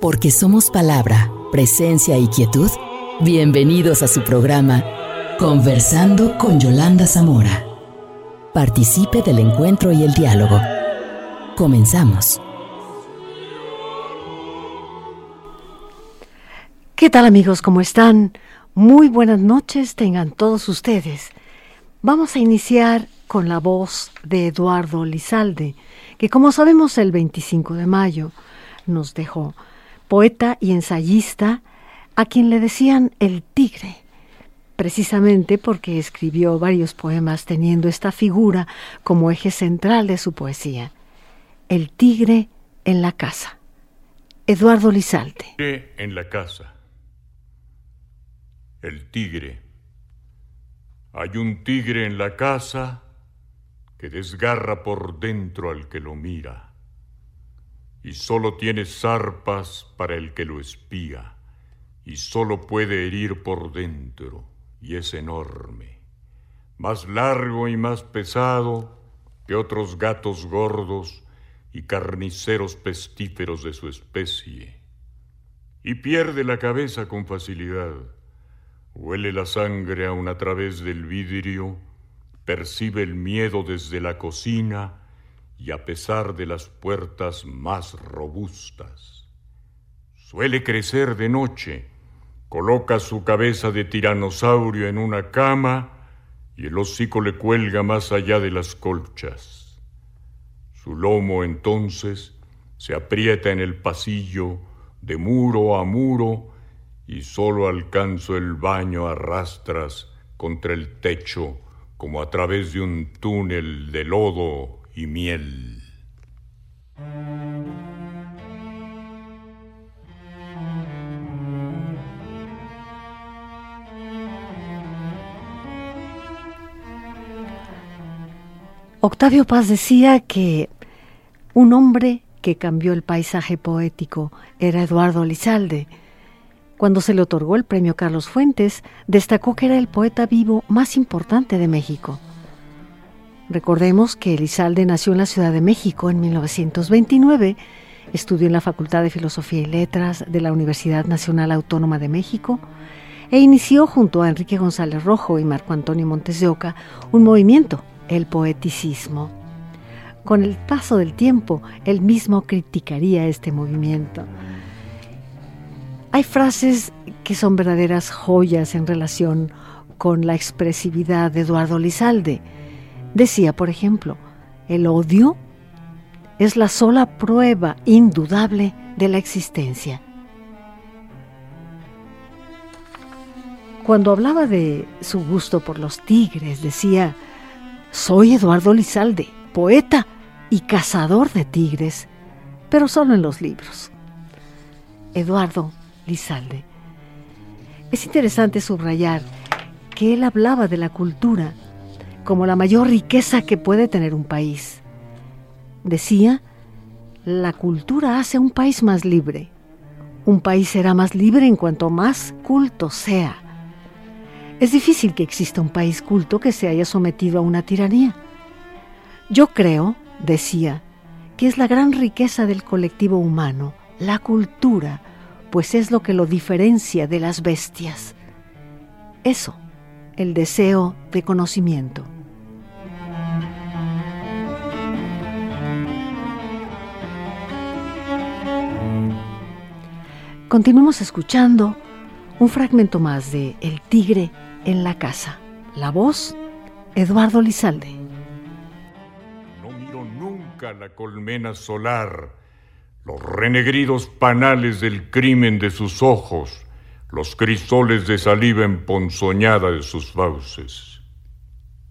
Porque somos palabra, presencia y quietud. Bienvenidos a su programa Conversando con Yolanda Zamora. Participe del encuentro y el diálogo. Comenzamos. ¿Qué tal amigos? ¿Cómo están? Muy buenas noches tengan todos ustedes. Vamos a iniciar con la voz de Eduardo Lizalde, que como sabemos el 25 de mayo nos dejó, poeta y ensayista, a quien le decían el tigre, precisamente porque escribió varios poemas teniendo esta figura como eje central de su poesía. El tigre en la casa. Eduardo Lizalde. En la casa el tigre. Hay un tigre en la casa que desgarra por dentro al que lo mira, y solo tiene zarpas para el que lo espía, y solo puede herir por dentro, y es enorme, más largo y más pesado que otros gatos gordos y carniceros pestíferos de su especie, y pierde la cabeza con facilidad. Huele la sangre aún a través del vidrio, percibe el miedo desde la cocina y a pesar de las puertas más robustas. Suele crecer de noche, coloca su cabeza de tiranosaurio en una cama y el hocico le cuelga más allá de las colchas. Su lomo entonces se aprieta en el pasillo de muro a muro y solo alcanzo el baño a rastras contra el techo como a través de un túnel de lodo y miel. Octavio Paz decía que un hombre que cambió el paisaje poético era Eduardo Lizalde, cuando se le otorgó el premio Carlos Fuentes, destacó que era el poeta vivo más importante de México. Recordemos que Elizalde nació en la Ciudad de México en 1929, estudió en la Facultad de Filosofía y Letras de la Universidad Nacional Autónoma de México e inició junto a Enrique González Rojo y Marco Antonio Montes de Oca un movimiento, el poeticismo. Con el paso del tiempo, él mismo criticaría este movimiento hay frases que son verdaderas joyas en relación con la expresividad de Eduardo Lizalde. Decía, por ejemplo, el odio es la sola prueba indudable de la existencia. Cuando hablaba de su gusto por los tigres, decía, soy Eduardo Lizalde, poeta y cazador de tigres, pero solo en los libros. Eduardo Lizalde. Es interesante subrayar que él hablaba de la cultura como la mayor riqueza que puede tener un país. Decía, la cultura hace un país más libre. Un país será más libre en cuanto más culto sea. Es difícil que exista un país culto que se haya sometido a una tiranía. Yo creo, decía, que es la gran riqueza del colectivo humano, la cultura, pues es lo que lo diferencia de las bestias. Eso, el deseo de conocimiento. Continuamos escuchando un fragmento más de El tigre en la casa. La voz, Eduardo Lizalde. No miro nunca la colmena solar los renegridos panales del crimen de sus ojos, los crisoles de saliva emponzoñada de sus fauces.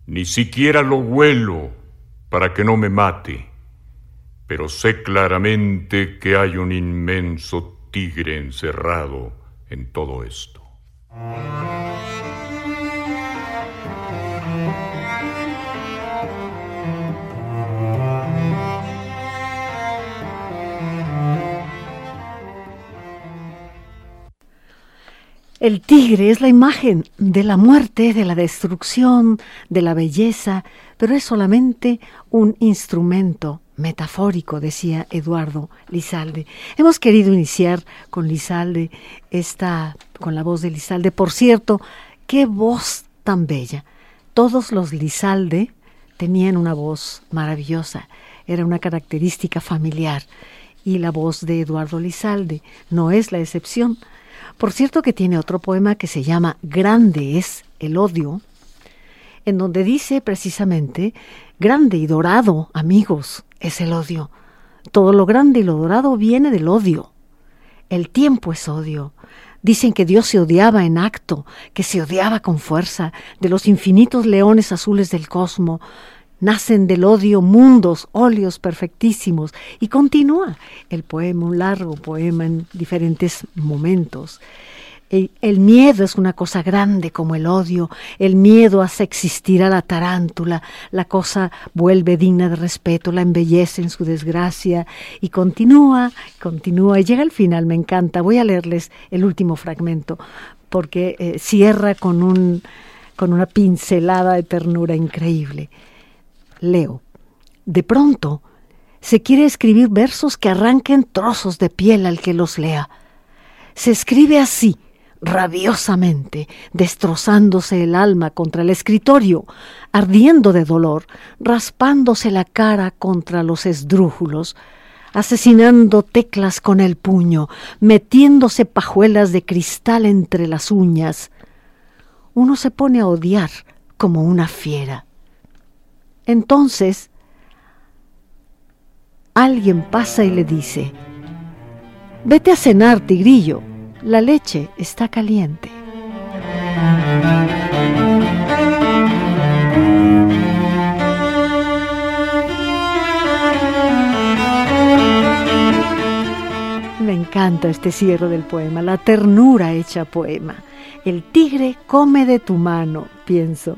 Ni siquiera lo huelo para que no me mate, pero sé claramente que hay un inmenso tigre encerrado en todo esto. El tigre es la imagen de la muerte, de la destrucción, de la belleza, pero es solamente un instrumento metafórico, decía Eduardo Lizalde. Hemos querido iniciar con Lizalde, esta, con la voz de Lizalde. Por cierto, qué voz tan bella. Todos los Lizalde tenían una voz maravillosa, era una característica familiar. Y la voz de Eduardo Lizalde no es la excepción. Por cierto que tiene otro poema que se llama Grande es el odio, en donde dice precisamente, grande y dorado, amigos, es el odio. Todo lo grande y lo dorado viene del odio. El tiempo es odio. Dicen que Dios se odiaba en acto, que se odiaba con fuerza, de los infinitos leones azules del cosmos. Nacen del odio mundos, óleos perfectísimos. Y continúa el poema, un largo poema en diferentes momentos. El, miedo es una cosa grande como el odio. El miedo hace existir a la tarántula. La cosa vuelve digna de respeto, la embellece en su desgracia y continúa, continúa y llega al final. Me encanta. Voy a leerles el último fragmento porque eh, cierra con, un, con una pincelada de ternura increíble. Leo. De pronto se quiere escribir versos que arranquen trozos de piel al que los lea. Se escribe así rabiosamente, destrozándose el alma contra el escritorio, ardiendo de dolor, raspándose la cara contra los esdrújulos, asesinando teclas con el puño, metiéndose pajuelas de cristal entre las uñas. Uno se pone a odiar como una fiera. Entonces, alguien pasa y le dice, Vete a cenar, tigrillo. La leche está caliente. Me encanta este cierre del poema, la ternura hecha poema. El tigre come de tu mano, pienso.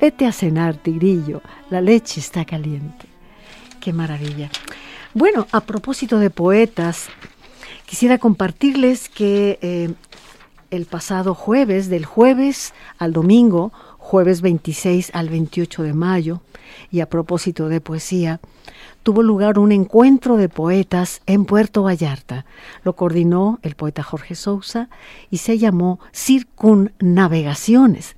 Vete a cenar, tigrillo, la leche está caliente. Qué maravilla. Bueno, a propósito de poetas, Quisiera compartirles que eh, el pasado jueves, del jueves al domingo, jueves 26 al 28 de mayo, y a propósito de poesía, tuvo lugar un encuentro de poetas en Puerto Vallarta. Lo coordinó el poeta Jorge Sousa y se llamó Circunnavegaciones.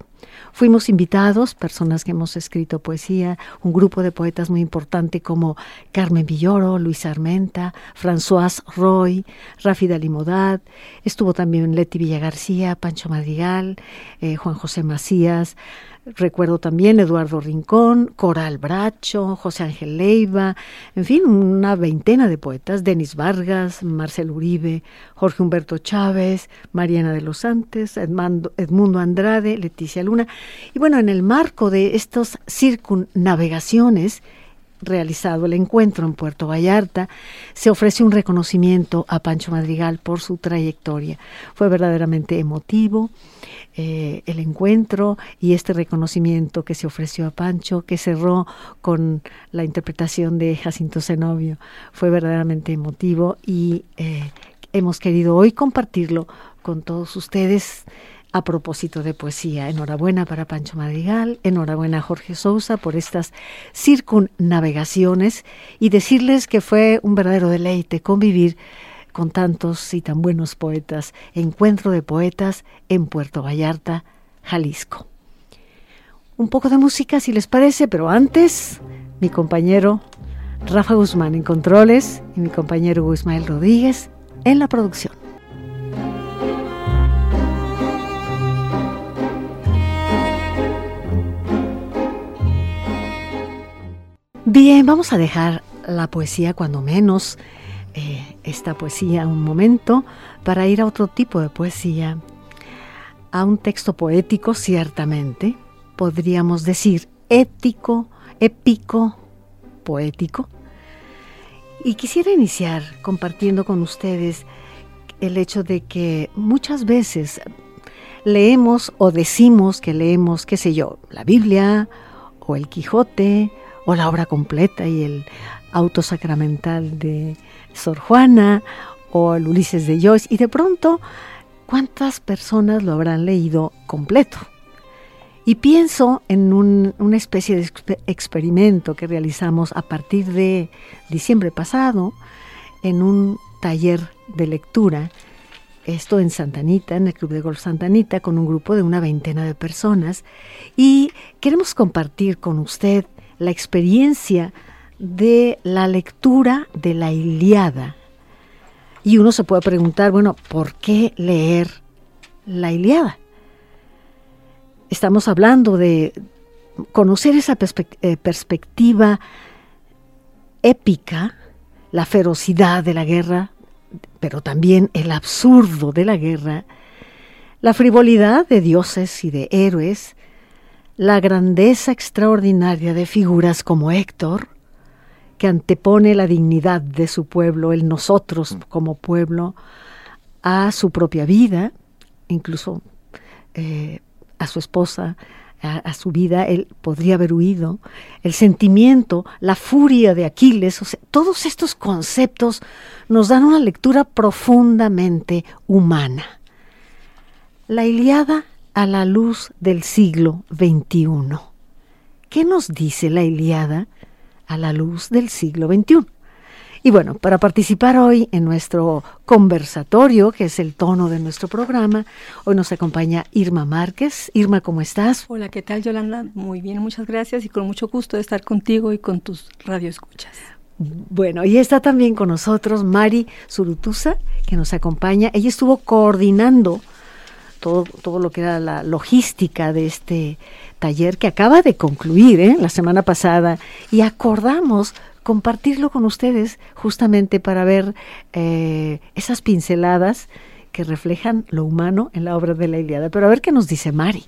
Fuimos invitados, personas que hemos escrito poesía, un grupo de poetas muy importante como Carmen Villoro, Luis Armenta, François Roy, Rafi Dalimodad, estuvo también Leti Villagarcía, Pancho Madrigal, eh, Juan José Macías, Recuerdo también Eduardo Rincón, Coral Bracho, José Ángel Leiva, en fin, una veintena de poetas, Denis Vargas, Marcel Uribe, Jorge Humberto Chávez, Mariana de los Santos, Edmundo Andrade, Leticia Luna. Y bueno, en el marco de estas circunnavegaciones, realizado el encuentro en Puerto Vallarta, se ofrece un reconocimiento a Pancho Madrigal por su trayectoria. Fue verdaderamente emotivo eh, el encuentro y este reconocimiento que se ofreció a Pancho, que cerró con la interpretación de Jacinto Zenobio. Fue verdaderamente emotivo y eh, hemos querido hoy compartirlo con todos ustedes a propósito de poesía. Enhorabuena para Pancho Madrigal, enhorabuena a Jorge Sousa por estas circunnavegaciones y decirles que fue un verdadero deleite convivir con tantos y tan buenos poetas. Encuentro de poetas en Puerto Vallarta, Jalisco. Un poco de música si les parece, pero antes mi compañero Rafa Guzmán en controles y mi compañero Guzmán Rodríguez en la producción. Bien, vamos a dejar la poesía cuando menos, eh, esta poesía un momento, para ir a otro tipo de poesía, a un texto poético ciertamente, podríamos decir ético, épico, poético. Y quisiera iniciar compartiendo con ustedes el hecho de que muchas veces leemos o decimos que leemos, qué sé yo, la Biblia o el Quijote o la obra completa y el auto sacramental de Sor Juana o el Ulises de Joyce y de pronto cuántas personas lo habrán leído completo Y pienso en una especie de experimento que realizamos a partir de diciembre pasado en un taller de lectura, esto en Santanita, en el Club de Golf Santanita, con un grupo de una veintena de personas. Y queremos compartir con usted la experiencia de la lectura de la Iliada. Y uno se puede preguntar, bueno, ¿por qué leer la Iliada? Estamos hablando de conocer esa eh, perspectiva épica, la ferocidad de la guerra, pero también el absurdo de la guerra, la frivolidad de dioses y de héroes, la grandeza extraordinaria de figuras como Héctor, que antepone la dignidad de su pueblo, el nosotros como pueblo, a su propia vida, incluso eh, a su esposa, a, su vida, él podría haber huido, el sentimiento, la furia de Aquiles, todos estos conceptos nos dan una lectura profundamente humana. La Iliada a la luz del siglo XXI. ¿Qué nos dice la Iliada a la luz del siglo XXI. Y bueno, para participar hoy en nuestro conversatorio, que es el tono de nuestro programa, hoy nos acompaña Irma Márquez. Irma, ¿cómo estás? Hola, ¿qué tal, Yolanda? Muy bien, muchas gracias y con mucho gusto de estar contigo y con tus radioescuchas. Bueno, y está también con nosotros Mari Surutusa, que nos acompaña. Ella estuvo coordinando todo, todo lo que era la logística de este taller que acaba de concluir ¿eh? la semana pasada y acordamos compartirlo con ustedes justamente para ver eh, esas pinceladas que reflejan lo humano en la obra de la Iliada. Pero a ver qué nos dice Mari.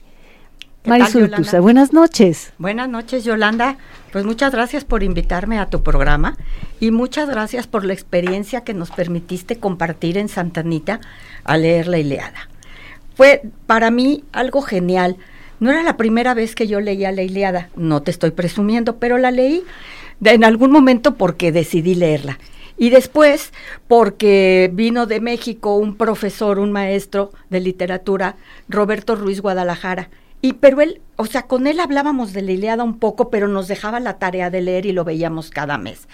Mari Surtusa, buenas noches. Buenas noches, Yolanda. Pues muchas gracias por invitarme a tu programa y muchas gracias por la experiencia que nos permitiste compartir en Santanita a leer la Iliada. Fue para mí algo genial no era la primera vez que yo leía la Iliada, no te estoy presumiendo, pero la leí en algún momento porque decidí leerla. Y después, porque vino de México un profesor, un maestro de literatura, Roberto Ruiz Guadalajara. Y pero él, o sea, con él hablábamos de la Iliada un poco, pero nos dejaba la tarea de leer y lo veíamos cada mes.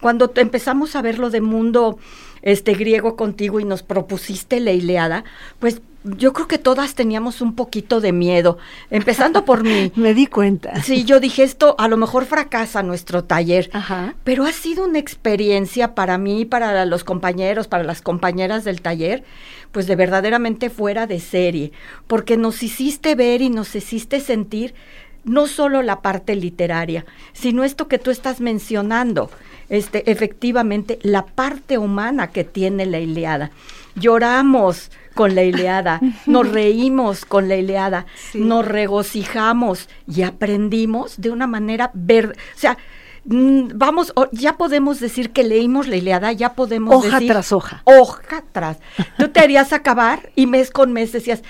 Cuando empezamos a ver lo de mundo este griego contigo y nos propusiste la Iliada, pues yo creo que todas teníamos un poquito de miedo, empezando por mí. Me di cuenta. Sí, yo dije esto, a lo mejor fracasa nuestro taller, Ajá. pero ha sido una experiencia para mí, para los compañeros, para las compañeras del taller, pues de verdaderamente fuera de serie, porque nos hiciste ver y nos hiciste sentir no solo la parte literaria, sino esto que tú estás mencionando, este, efectivamente, la parte humana que tiene la Iliada. Lloramos con la Ileada, nos reímos con la Ileada, nos regocijamos y aprendimos de una manera verde, o sea, mm, vamos, ya podemos decir que leímos la Ileada, ya podemos hoja tras hoja. Hoja tras. Tú te harías acabar y mes con mes decías,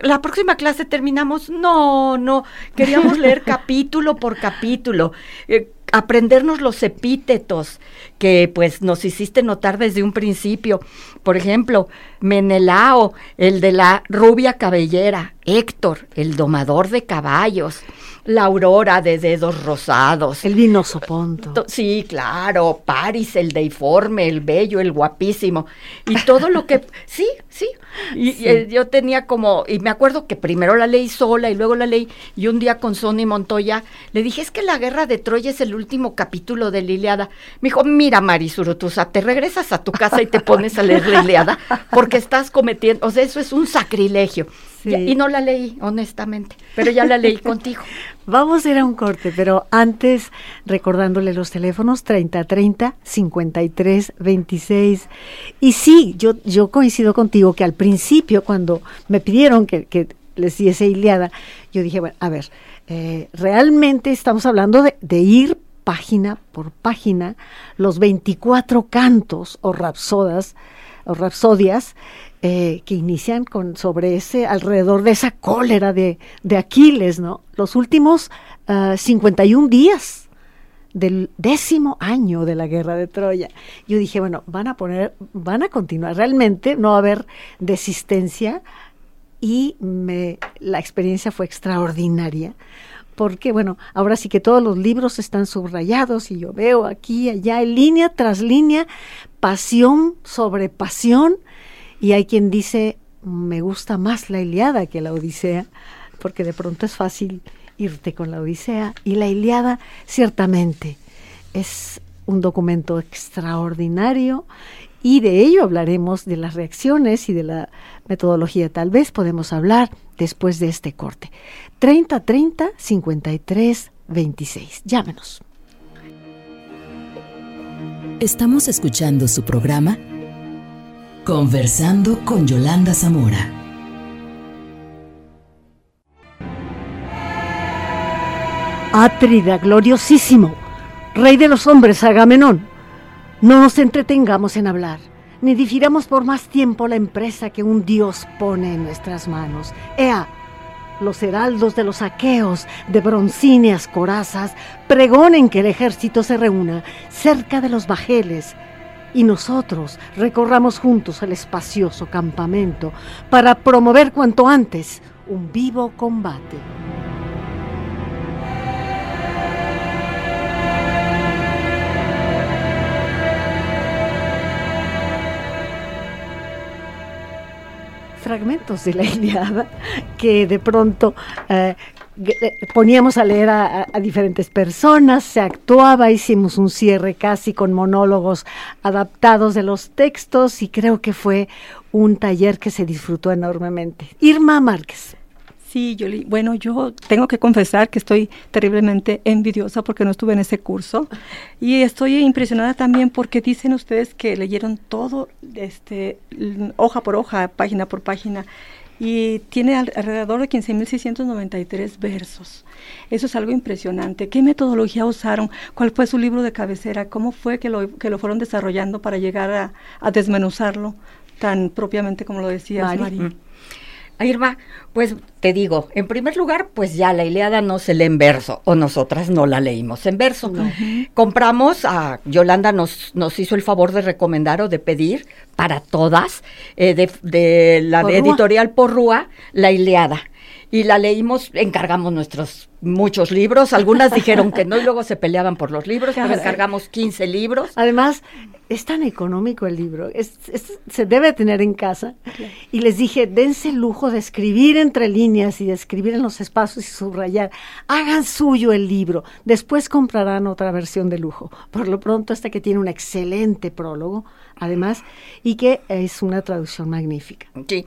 la próxima clase terminamos, no, no, queríamos leer capítulo por capítulo. Eh, aprendernos los epítetos que pues nos hiciste notar desde un principio. Por ejemplo, Menelao, el de la rubia cabellera, Héctor, el domador de caballos, la aurora de dedos rosados. El vinoso ponto. Sí, claro, Paris, el deiforme, el bello, el guapísimo. Y todo lo que... Sí, sí. Y, yo tenía como... Y me acuerdo que primero la leí sola y luego la leí. Y un día con Sonny Montoya le dije, es que la guerra de Troya es el último capítulo de la Iliada. Me dijo, mira, Mari Surutusa, te regresas a tu casa y te pones a leer la Iliada porque estás cometiendo... O sea, eso es un sacrilegio. Y no la leí, honestamente, pero ya la leí contigo. Vamos a ir a un corte, pero antes recordándole los teléfonos 3030 53 26. Y sí, yo, yo coincido contigo que al principio, cuando me pidieron que, que les diese Iliada, yo dije, bueno, a ver, eh, realmente estamos hablando de, de ir página por página los 24 cantos o rapsodas o rapsodias eh, que inician con sobre ese alrededor de esa cólera de, de Aquiles, ¿no? Los últimos 51 ah, días del décimo año de la guerra de Troya. Yo dije, bueno, van a poner, van a continuar, realmente no va a haber desistencia y me, la experiencia fue extraordinaria porque bueno, ahora sí que todos los libros están subrayados y yo veo aquí, allá, línea tras línea, pasión sobre pasión, y hay quien dice, me gusta más la Iliada que la Odisea, porque de pronto es fácil irte con la Odisea, y la Iliada ciertamente es un documento extraordinario y de ello hablaremos de las reacciones y de la metodología. Tal vez podemos hablar después de este corte. 30 30 53 26. Llámenos. Estamos escuchando su programa Conversando con Yolanda Zamora. Atrida, gloriosísimo, rey de los hombres, Agamenón no nos entretengamos en hablar, ni difiramos por más tiempo la empresa que un Dios pone en nuestras manos. Ea, los heraldos de los aqueos, de broncíneas corazas, pregonen que el ejército se reúna cerca de los bajeles y nosotros recorramos juntos el espacioso campamento para promover cuanto antes un vivo combate. Fragmentos de la Iliada que de pronto eh, poníamos a leer a, diferentes personas, se actuaba, hicimos un cierre casi con monólogos adaptados de los textos y creo que fue un taller que se disfrutó enormemente. Irma Márquez. Sí, Yoli. Bueno, yo tengo que confesar que estoy terriblemente envidiosa porque no estuve en ese curso y estoy impresionada también porque dicen ustedes que leyeron todo, este, hoja por hoja, página por página y tiene alrededor de 15.693 versos. Eso es algo impresionante. ¿Qué metodología usaron? ¿Cuál fue su libro de cabecera? ¿Cómo fue que lo, que lo fueron desarrollando para llegar a, a desmenuzarlo tan propiamente como lo decía María? Irma, pues te digo, en primer lugar, pues ya la Ileada no se lee en verso, o nosotras no la leímos en verso. Compramos, a Yolanda nos, nos hizo el favor de recomendar o de pedir para todas, eh, de, de, la editorial Porrúa, la Ileada y la leímos, encargamos nuestros muchos libros, algunas dijeron que no y luego se peleaban por los libros, pero encargamos 15 libros. Además, es tan económico el libro, se debe tener en casa. Y les dije, dense el lujo de escribir entre líneas y de escribir en los espacios y subrayar. Hagan suyo el libro, después comprarán otra versión de lujo. Por lo pronto, hasta que tiene un excelente prólogo, además, y que es una traducción magnífica. Sí.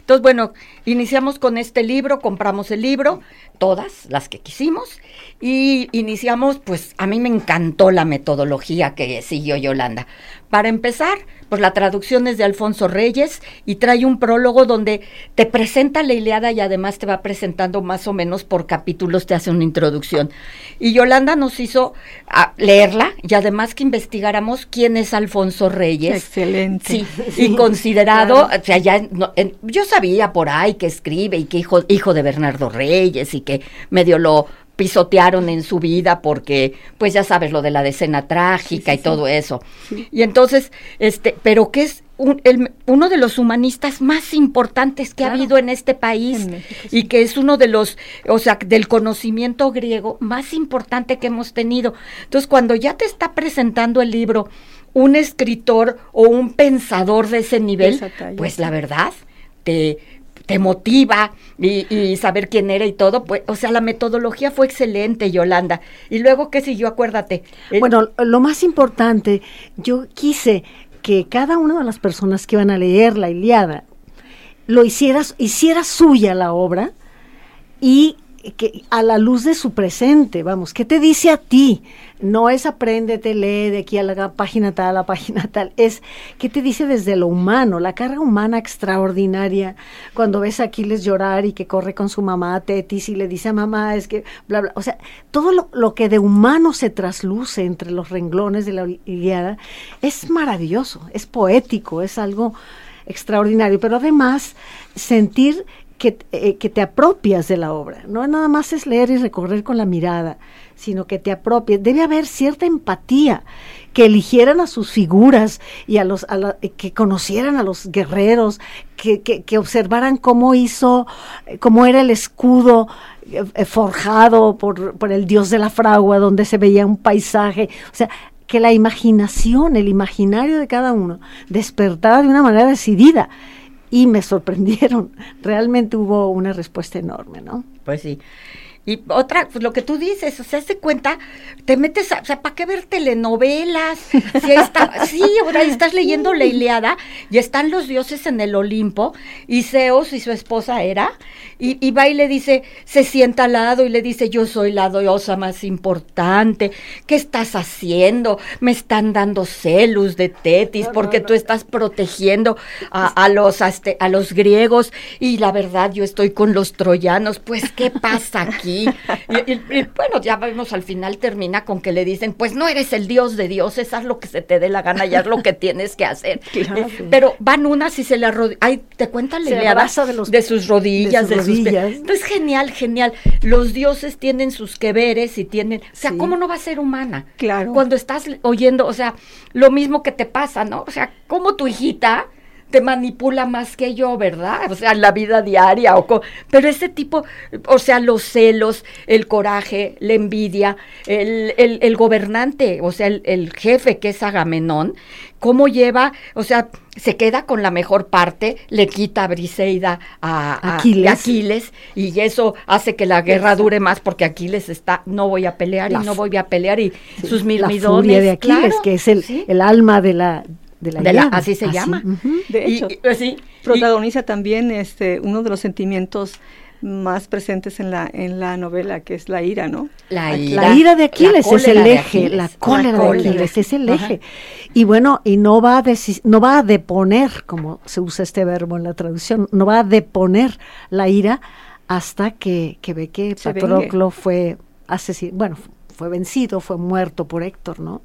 Entonces, bueno, iniciamos con este libro, compramos el libro, todas las que quisimos, y iniciamos, pues a mí me encantó la metodología que siguió Yolanda. Para empezar, pues la traducción es de Alfonso Reyes y trae un prólogo donde te presenta la Ileada y además te va presentando más o menos por capítulos, te hace una introducción. Y Yolanda nos hizo ah, leerla y además que investigáramos quién es Alfonso Reyes. Excelente. Sí, y considerado, o sea, ya yo sabía por ahí que escribe y que hijo, hijo de Bernardo Reyes y que medio lo pisotearon en su vida porque, pues ya sabes, lo de la decena trágica y todo eso. Y entonces, este, pero que es uno de los humanistas más importantes que ha habido en este país y que es uno de los, o sea, del conocimiento griego más importante que hemos tenido. Entonces, cuando ya te está presentando el libro un escritor o un pensador de ese nivel, pues la verdad, te, te motiva y, saber quién era y todo, pues, o sea, la metodología fue excelente, Yolanda. Y luego, ¿qué siguió? Acuérdate. Bueno, lo más importante, yo quise que cada una de las personas que iban a leer la Iliada lo hiciera, hiciera suya la obra y que a la luz de su presente, vamos, ¿qué te dice a ti? No es apréndete, lee de aquí a la página tal, a la página tal, es qué te dice desde lo humano, la carga humana extraordinaria, cuando ves a Aquiles llorar y que corre con su mamá a Tetis y le dice a mamá, es que, bla, bla, o sea, todo lo, que de humano se trasluce entre los renglones de la Iliada es maravilloso, es poético, es algo extraordinario, pero además sentir que, eh, que, te apropias de la obra. No nada más es leer y recorrer con la mirada, sino que te apropies. Debe haber cierta empatía, que eligieran a sus figuras y a los eh, que conocieran a los guerreros, que, que, observaran cómo hizo, eh, cómo era el escudo forjado por, por el dios de la fragua, donde se veía un paisaje. O sea, que la imaginación, el imaginario de cada uno, despertara de una manera decidida y me sorprendieron. Realmente hubo una respuesta enorme, ¿no? Pues sí. Y otra, pues lo que tú dices, o sea, se cuenta, te metes, a, o sea, ¿para qué ver telenovelas? Si está, sí, ahora estás leyendo la Iliada y están los dioses en el Olimpo y Zeus y su esposa Hera y, y va y le dice, se sienta al lado y le dice, yo soy la diosa más importante, ¿qué estás haciendo? Me están dando celos de Tetis porque tú estás protegiendo a, a los, a, este, a los griegos y la verdad yo estoy con los troyanos, pues ¿qué pasa aquí? Y, bueno, ya vemos al final termina con que le dicen, pues no eres el dios de dioses, haz lo que se te dé la gana y haz lo que tienes que hacer. Pero van unas y se le ay, te cuentan la idea de, de, sus rodillas, de sus, Entonces, genial, genial. Los dioses tienen sus que veres y tienen, o sea, ¿cómo no va a ser humana? Claro. Cuando estás oyendo, o sea, lo mismo que te pasa, ¿no? O sea, como tu hijita te manipula más que yo, ¿verdad? O sea, en la vida diaria. O pero ese tipo, o sea, los celos, el coraje, la envidia, el, el, gobernante, o sea, el, jefe que es Agamenón, cómo lleva, o sea, se queda con la mejor parte, le quita a Briseida a, Aquiles. y eso hace que la guerra dure más porque Aquiles está, no voy a pelear y no voy a pelear y sus mirmidones. La furia de Aquiles, que es el, el alma de la de la, así se llama. De hecho, pues protagoniza también este uno de los sentimientos más presentes en la en la novela, que es la ira, ¿no? La ira, de Aquiles es el eje, la cólera, de Aquiles es el eje. Y bueno, y no va a no va a deponer, como se usa este verbo en la traducción, no va a deponer la ira hasta que, que ve que Patroclo fue asesinado, bueno, fue vencido, fue muerto por Héctor, ¿no?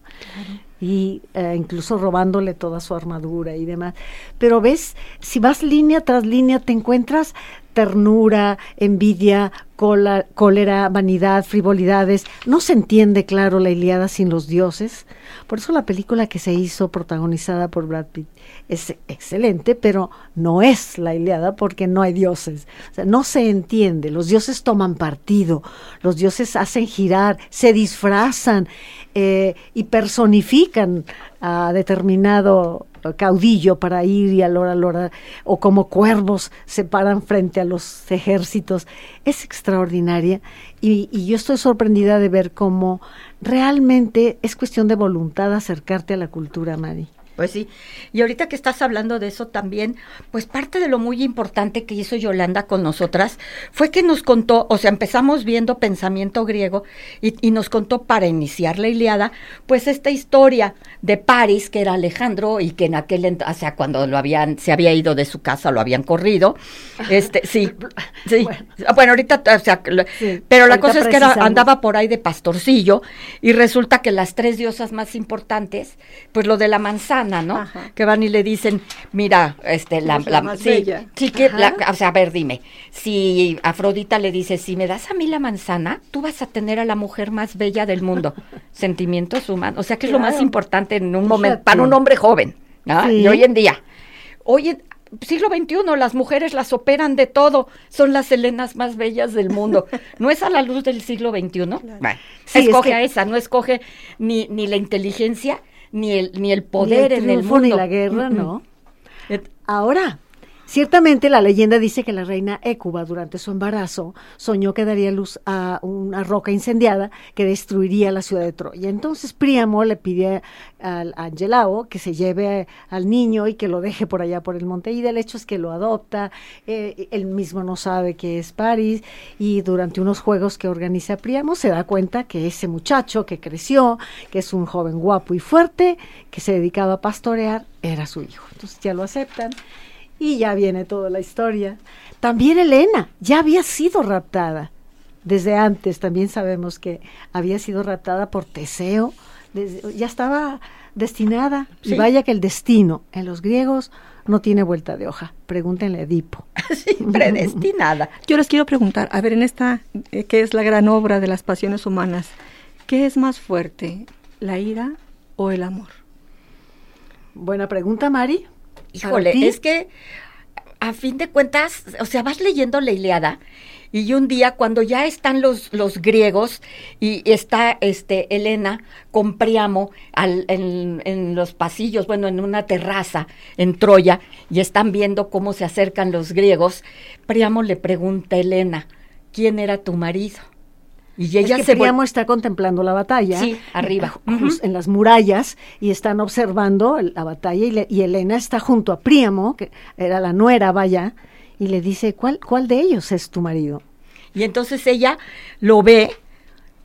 Y eh, incluso robándole toda su armadura y demás. Pero ves, si vas línea tras línea te encuentras ternura, envidia, cólera, vanidad, frivolidades. No se entiende, claro, la Iliada sin los dioses. Por eso la película que se hizo protagonizada por Brad Pitt es excelente, pero no es la Iliada porque no hay dioses. O sea, no se entiende. Los dioses toman partido, los dioses hacen girar, se disfrazan eh, y personifican a determinado caudillo para ir y a lora lora, o como cuervos se paran frente a los ejércitos. Es extraordinaria y, y, yo estoy sorprendida de ver cómo realmente es cuestión de voluntad acercarte a la cultura, Mari. Pues sí, y ahorita que estás hablando de eso también, pues parte de lo muy importante que hizo Yolanda con nosotras fue que nos contó, o sea, empezamos viendo pensamiento griego y, nos contó para iniciar la Iliada, pues esta historia de París, que era Alejandro y que en aquel, o sea, cuando lo habían, se había ido de su casa, lo habían corrido, este, sí, sí, bueno, ahorita, o sea, pero la cosa es que andaba por ahí de pastorcillo y resulta que las tres diosas más importantes, pues lo de la manzana, ¿no? Que van y le dicen, mira, este, la, la, sí, sí que, o sea, a ver, dime, si Afrodita le dice, si me das a mí la manzana, tú vas a tener a la mujer más bella del mundo. Sentimientos humanos, o sea, que es lo más importante en un momento, para un hombre joven, ¿no? Y hoy en día, hoy en, siglo XXI, las mujeres las operan de todo, son las helenas más bellas del mundo. ¿No es a la luz del siglo XXI? Bueno, escoge a esa, no escoge ni, ni la inteligencia ni el, ni el poder en el mundo. Ni la guerra, ¿no? Ahora, Ciertamente la leyenda dice que la reina Écuba durante su embarazo soñó que daría luz a una roca incendiada que destruiría la ciudad de Troya. Entonces Príamo le pide al Angelao que se lleve al niño y que lo deje por allá por el monte. Y del hecho es que lo adopta, eh, él mismo no sabe que es París y durante unos juegos que organiza Príamo se da cuenta que ese muchacho que creció, que es un joven guapo y fuerte, que se dedicaba a pastorear, era su hijo. Entonces ya lo aceptan y ya viene toda la historia. También Elena ya había sido raptada. Desde antes también sabemos que había sido raptada por Teseo. ya estaba destinada. Sí. Y vaya que el destino en los griegos no tiene vuelta de hoja. Pregúntenle a Edipo. Sí, predestinada. Yo les quiero preguntar, a ver, en esta, eh, que es la gran obra de las pasiones humanas, ¿qué es más fuerte, la ira o el amor? Buena pregunta, Mari. Híjole, es que a fin de cuentas, o sea, vas leyendo la Iliada y un día cuando ya están los, los griegos y está este Elena con Priamo al- en, en los pasillos, bueno, en una terraza en Troya y están viendo cómo se acercan los griegos, Priamo le pregunta a Elena, ¿quién era tu marido? Y ella es que se Príamo está contemplando la batalla. Sí, arriba. eh, jus- En las murallas y están observando la batalla y, le- y Elena está junto a Príamo, que era la nuera, vaya, y le dice, ¿cuál, cuál de ellos es tu marido? Y entonces ella lo ve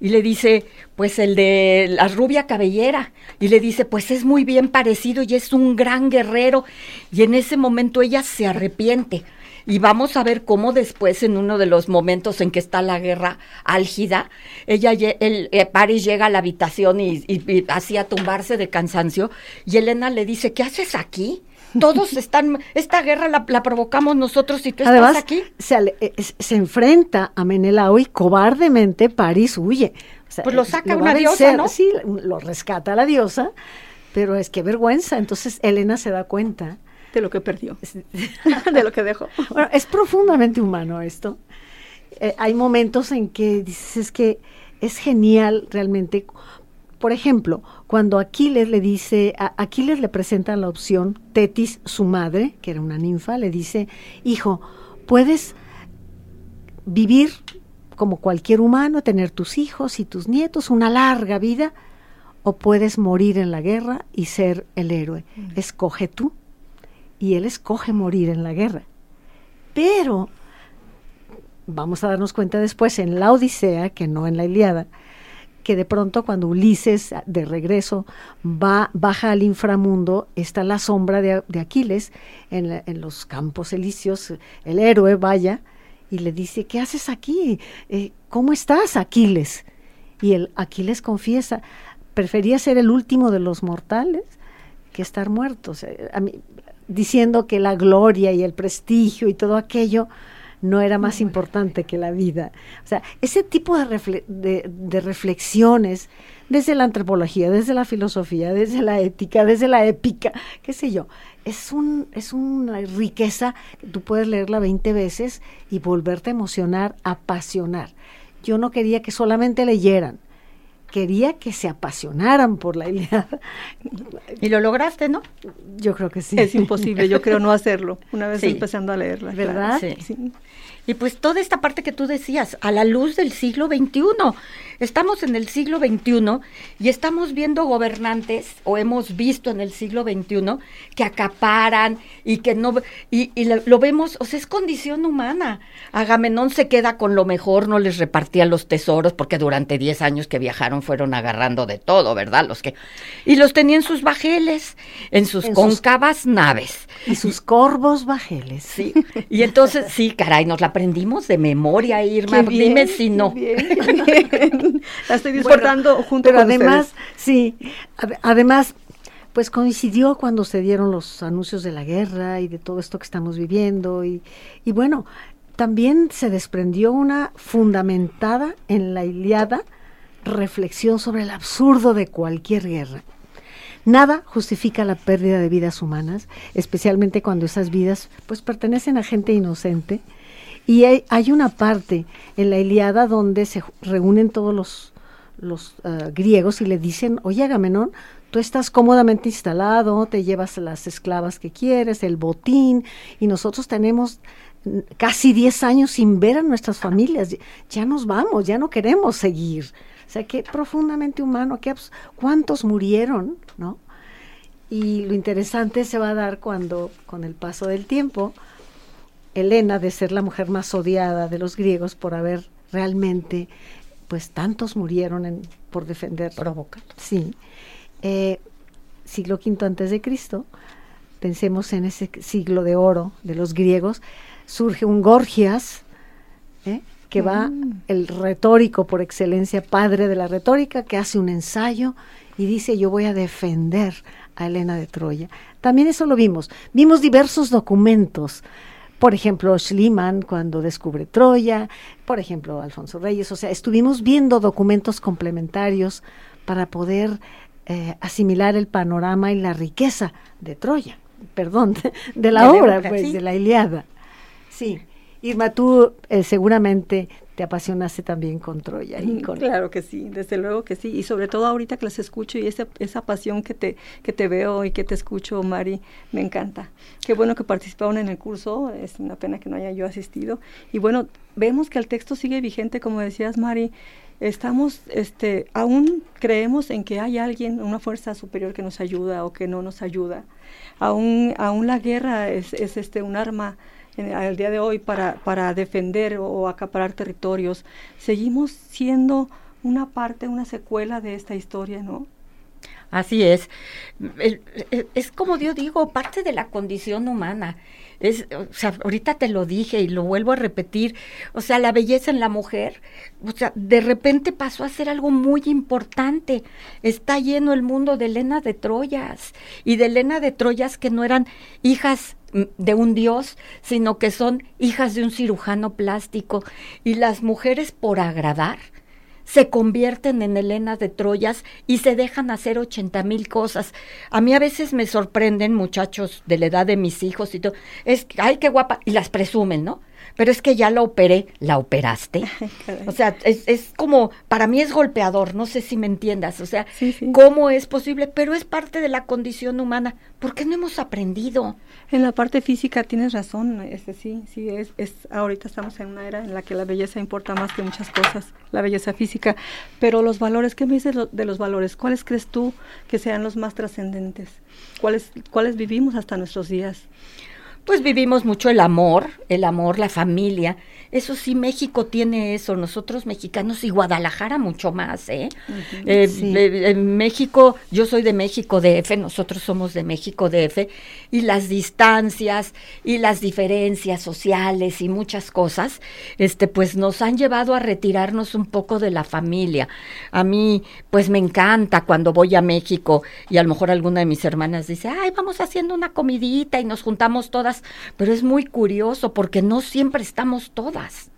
y le dice, pues el de la rubia cabellera. Y le dice, pues es muy bien parecido y es un gran guerrero. Y en ese momento ella se arrepiente. Y vamos a ver cómo después, en uno de los momentos en que está la guerra álgida, ella, el, eh, Paris llega a la habitación y, y, y así a tumbarse de cansancio. Y Elena le dice, ¿qué haces aquí? Todos están, esta guerra la, la provocamos nosotros y tú Además, estás aquí. Se, eh, se enfrenta a Menelao y cobardemente París huye. O sea, Pues lo eh, saca una diosa, ¿no? Sí, lo rescata la diosa, pero es que vergüenza. Entonces Elena se da cuenta. De lo que perdió, de lo que dejó. Bueno, es profundamente humano esto. Eh, hay momentos en que dices que es genial realmente. Por ejemplo, cuando Aquiles le dice, a Aquiles le presentan la opción, Tetis, su madre, que era una ninfa, le dice, hijo, puedes vivir como cualquier humano, tener tus hijos y tus nietos, una larga vida, o puedes morir en la guerra y ser el héroe. Escoge tú. Y él escoge morir en la guerra. Pero vamos a darnos cuenta después en la Odisea, que no en la Iliada, que de pronto cuando Ulises de regreso va, baja al inframundo, está la sombra de, Aquiles en, los campos elíseos, el héroe vaya y le dice, ¿qué haces aquí? Eh, ¿Cómo estás, Aquiles? Y el Aquiles confiesa, prefería ser el último de los mortales que estar muerto. O sea, a mí- diciendo que la gloria y el prestigio y todo aquello no era más importante que la vida. O sea, ese tipo de, refle- de- de reflexiones desde la antropología, desde la filosofía, desde la ética, desde la épica, qué sé yo, es, un, es una riqueza que tú puedes leerla 20 veces y volverte a emocionar, apasionar. Yo no quería que solamente leyeran, quería que se apasionaran por la Iliada. Y lo lograste, ¿no? Yo creo que sí. Es imposible, yo creo, no hacerlo, una vez Sí. empezando a leerla. claro. ¿Verdad? Sí. Sí. Y pues toda esta parte que tú decías, a la luz del siglo XXI. Estamos en el siglo XXI y estamos viendo gobernantes, o hemos visto en el siglo XXI, que acaparan y que no, y, y lo, vemos, o sea, es condición humana. Agamenón se queda con lo mejor, no les repartía los tesoros, porque durante 10 años que viajaron fueron agarrando de todo, ¿verdad? Los que, y los tenía en sus bajeles, en sus En sus- cóncavas naves. Y sus corvos bajeles. Sí, y entonces, sí, caray, nos la aprendimos de memoria, Irma. Dime si no. bien, bien. La estoy disfrutando junto Pero con además, ustedes. sí, ade- además, pues coincidió cuando se dieron los anuncios de la guerra y de todo esto que estamos viviendo. Y, y bueno, también se desprendió una fundamentada en la Iliada reflexión sobre el absurdo de cualquier guerra. Nada justifica la pérdida de vidas humanas, especialmente cuando esas vidas pues pertenecen a gente inocente. Y hay, hay una parte en la Iliada donde se reúnen todos los, los ah, griegos y le dicen, oye Agamenón, tú estás cómodamente instalado, te llevas las esclavas que quieres, el botín, y nosotros tenemos casi 10 años sin ver a nuestras familias, ya- nos vamos, ya no queremos seguir. O sea, que profundamente humano, que cuántos murieron, ¿no? Y lo interesante se va a dar cuando, con el paso del tiempo, Helena, de ser la mujer más odiada de los griegos por haber realmente, pues tantos murieron en- por defender. Provocar. Sí. Eh, siglo V antes de Cristo, pensemos en ese siglo de oro de los griegos, surge un Gorgias, ¿eh? que va mm. el retórico por excelencia, padre de la retórica, que hace un ensayo y dice yo voy a defender a Elena de Troya. También eso lo vimos. Vimos diversos documentos. Por ejemplo, Schliemann cuando descubre Troya, por ejemplo, Alfonso Reyes. O sea, estuvimos viendo documentos complementarios para poder eh, asimilar el panorama y la riqueza de Troya, perdón, de, la obra, pues, de la Iliada. Sí. Irma, tú eh, seguramente te apasionaste también con Troya. Y con... Claro que sí, desde luego que sí. Y sobre todo ahorita que las escucho y esa, esa pasión que te, que te veo y que te escucho, Mari, me encanta. Qué bueno que participaron en el curso, es una pena que no haya yo asistido. Y bueno, vemos que el texto sigue vigente, como decías, Mari. Estamos, este, aún creemos en que hay alguien, una fuerza superior que nos ayuda o que no nos ayuda. Aún, aún la guerra es, es este, un arma al día de hoy para, para defender o, acaparar territorios, seguimos siendo una parte, una secuela de esta historia, ¿no? Así es. es como yo digo, parte de la condición humana. O sea, ahorita te lo dije y lo vuelvo a repetir. O sea, la belleza en la mujer, o sea, de repente pasó a ser algo muy importante. Está lleno el mundo de Elena de Troyas y de Elena de Troyas que no eran hijas de un dios, sino que son hijas de un cirujano plástico. Y las mujeres por agradar se convierten en Helena de Troyas y se dejan hacer ochenta mil cosas. A mí a veces me sorprenden muchachos de la edad de mis hijos y todo. Es, ay, qué guapa. Y las presumen, ¿no? Pero es que ya la operé, ¿la operaste? o sea, es, es, como, para mí es golpeador, no sé si me entiendas, o sea, ¿cómo es posible? Pero es parte de la condición humana, ¿por qué no hemos aprendido? En la parte física tienes razón, este, sí, sí, es, es, ahorita estamos en una era en la que la belleza importa más que muchas cosas, la belleza física, pero los valores, ¿qué me dices de los valores? ¿Cuáles crees tú que sean los más trascendentes? ¿Cuáles, ¿Cuáles vivimos hasta nuestros días? Pues vivimos mucho el amor, el amor, la familia, eso sí, México tiene eso, nosotros mexicanos y Guadalajara mucho más, ¿eh? eh, eh en México, yo soy de México DF, nosotros somos de México DF, y las distancias y las diferencias sociales y muchas cosas, este, pues nos han llevado a retirarnos un poco de la familia. A mí, pues me encanta cuando voy a México y a lo mejor alguna de mis hermanas dice, ay, vamos haciendo una comidita y nos juntamos todas, pero es muy curioso porque no siempre estamos todas.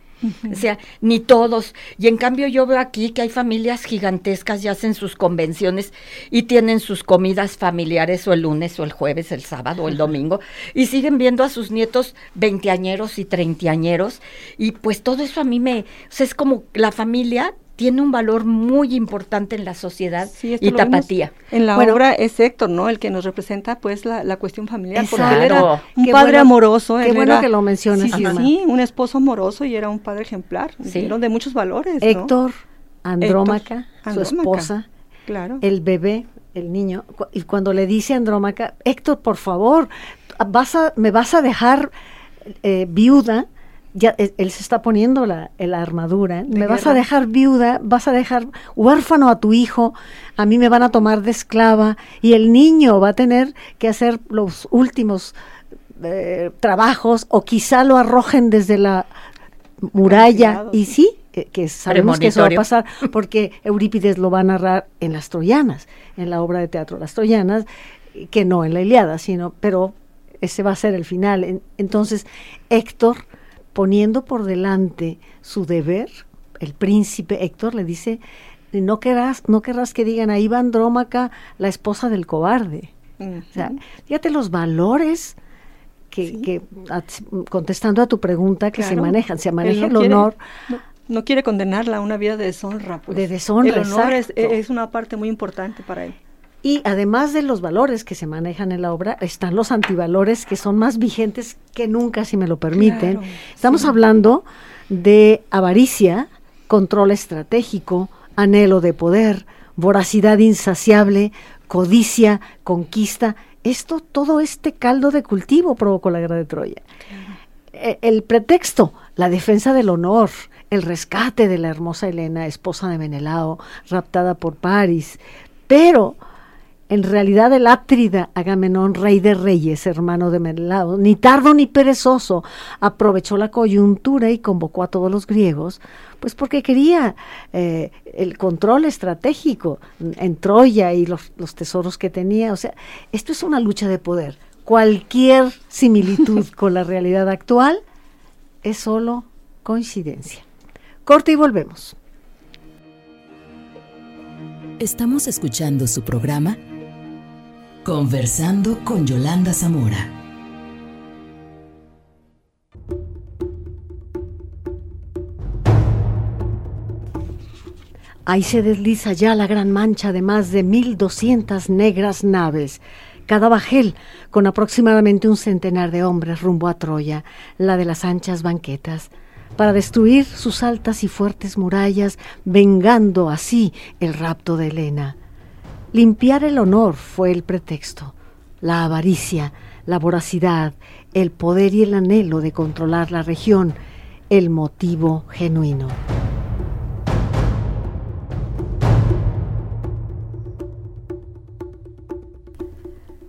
O sea, ni todos. Y en cambio yo veo aquí que hay familias gigantescas y hacen sus convenciones y tienen sus comidas familiares o el lunes o el jueves, el sábado o el domingo y siguen viendo a sus nietos veinteañeros y treintañeros y pues todo eso a mí me, o sea, es como la familia tiene un valor muy importante en la sociedad y tapatía. En la obra es Héctor, ¿no? El que nos representa pues la, cuestión familiar. Porque él era un padre amoroso. Qué bueno que lo mencionas. Sí, sí, un esposo amoroso y era un padre ejemplar. De muchos valores. Héctor, Andrómaca, su esposa, claro. el bebé, el niño. Y cuando le dice a Andrómaca, Héctor, por favor, vas a, me vas a dejar eh, viuda ya él se está poniendo la, armadura, me vas a dejar viuda, vas a dejar huérfano a tu hijo, a mí me van a tomar de esclava y el niño va a tener que hacer los últimos eh, trabajos o quizá lo arrojen desde la muralla. Y sí, eh, que sabemos que eso va a pasar porque Eurípides lo va a narrar en las Troyanas, en la obra de teatro Las Troyanas, que no en la Iliada, sino, pero ese va a ser el final. entonces, Héctor poniendo por delante su deber, el príncipe Héctor le dice, no querrás, no querrás que digan, ahí va Andrómaca, la esposa del cobarde. O sea, fíjate los valores que, contestando a tu pregunta, que se manejan, se maneja el honor. No, quiere condenarla a una vida de deshonra. Pues. De deshonra, El honor es, una parte muy importante para él. Y además de los valores que se manejan en la obra, están los antivalores que son más vigentes que nunca, si me lo permiten. Estamos hablando de avaricia, control estratégico, anhelo de poder, voracidad insaciable, codicia, conquista. Esto, todo este caldo de cultivo provocó la guerra de Troya. E, el pretexto, la defensa del honor, el rescate de la hermosa Helena, esposa de Menelao, raptada por París. Pero en realidad el Átrida Agamenón, rey de reyes, hermano de Menelao, ni tardo ni perezoso, aprovechó la coyuntura y convocó a todos los griegos, pues porque quería eh, el control estratégico en Troya y los, los tesoros que tenía. O sea, esto es una lucha de poder. Cualquier similitud con la realidad actual es solo coincidencia. Corte y volvemos. Estamos escuchando su programa Conversando con Yolanda Zamora. Ahí se desliza ya la gran mancha de más de 1.200 negras naves, cada bajel con aproximadamente un centenar de hombres rumbo a Troya, la de las anchas banquetas, para destruir sus altas y fuertes murallas, vengando así el rapto de Helena. Limpiar el honor fue el pretexto, la avaricia, la voracidad, el poder y el anhelo de controlar la región, el motivo genuino.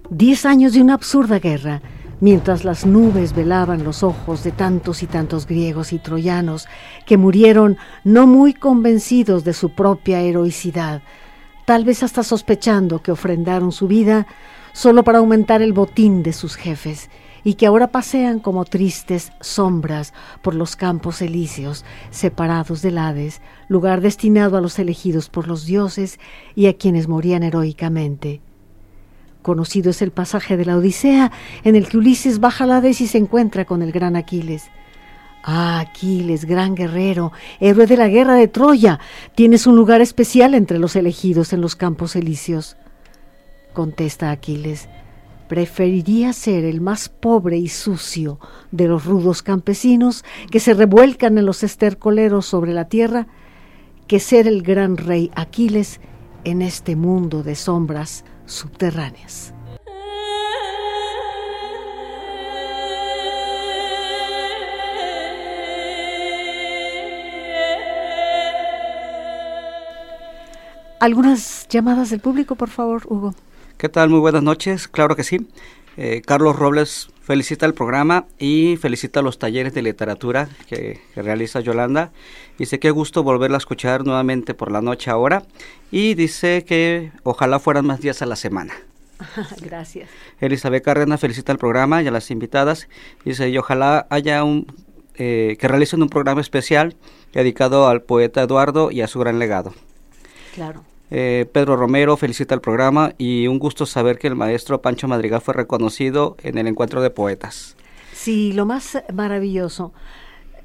Diez años de una absurda guerra, mientras las nubes velaban los ojos de tantos y tantos griegos y troyanos que murieron no muy convencidos de su propia heroicidad, tal vez hasta sospechando que ofrendaron su vida solo para aumentar el botín de sus jefes, y que ahora pasean como tristes sombras por los campos elíseos, separados del Hades, lugar destinado a los elegidos por los dioses y a quienes morían heroicamente. Conocido es el pasaje de la Odisea, en el que Ulises baja al Hades y se encuentra con el gran Aquiles. Ah, Aquiles, gran guerrero, héroe de la guerra de Troya, tienes un lugar especial entre los elegidos en los campos elíseos. Contesta Aquiles, preferiría ser el más pobre y sucio de los rudos campesinos que se revuelcan en los estercoleros sobre la tierra, que ser el gran rey Aquiles en este mundo de sombras subterráneas. Algunas llamadas del público, por favor, Hugo. ¿Qué tal? Muy buenas noches. Claro que sí. Eh, Carlos Robles felicita el programa y felicita los talleres de literatura que, que, realiza Yolanda. Dice que gusto volverla a escuchar nuevamente por la noche ahora. Y dice que ojalá fueran más días a la semana. Gracias. Elizabeth Cárdenas felicita el programa y a las invitadas. Dice, y ojalá haya un, eh, que realicen un programa especial dedicado al poeta Eduardo y a su gran legado. Claro. Eh, Pedro Romero felicita el programa y un gusto saber que el maestro Pancho Madrigal fue reconocido en el encuentro de poetas. Sí, lo más maravilloso,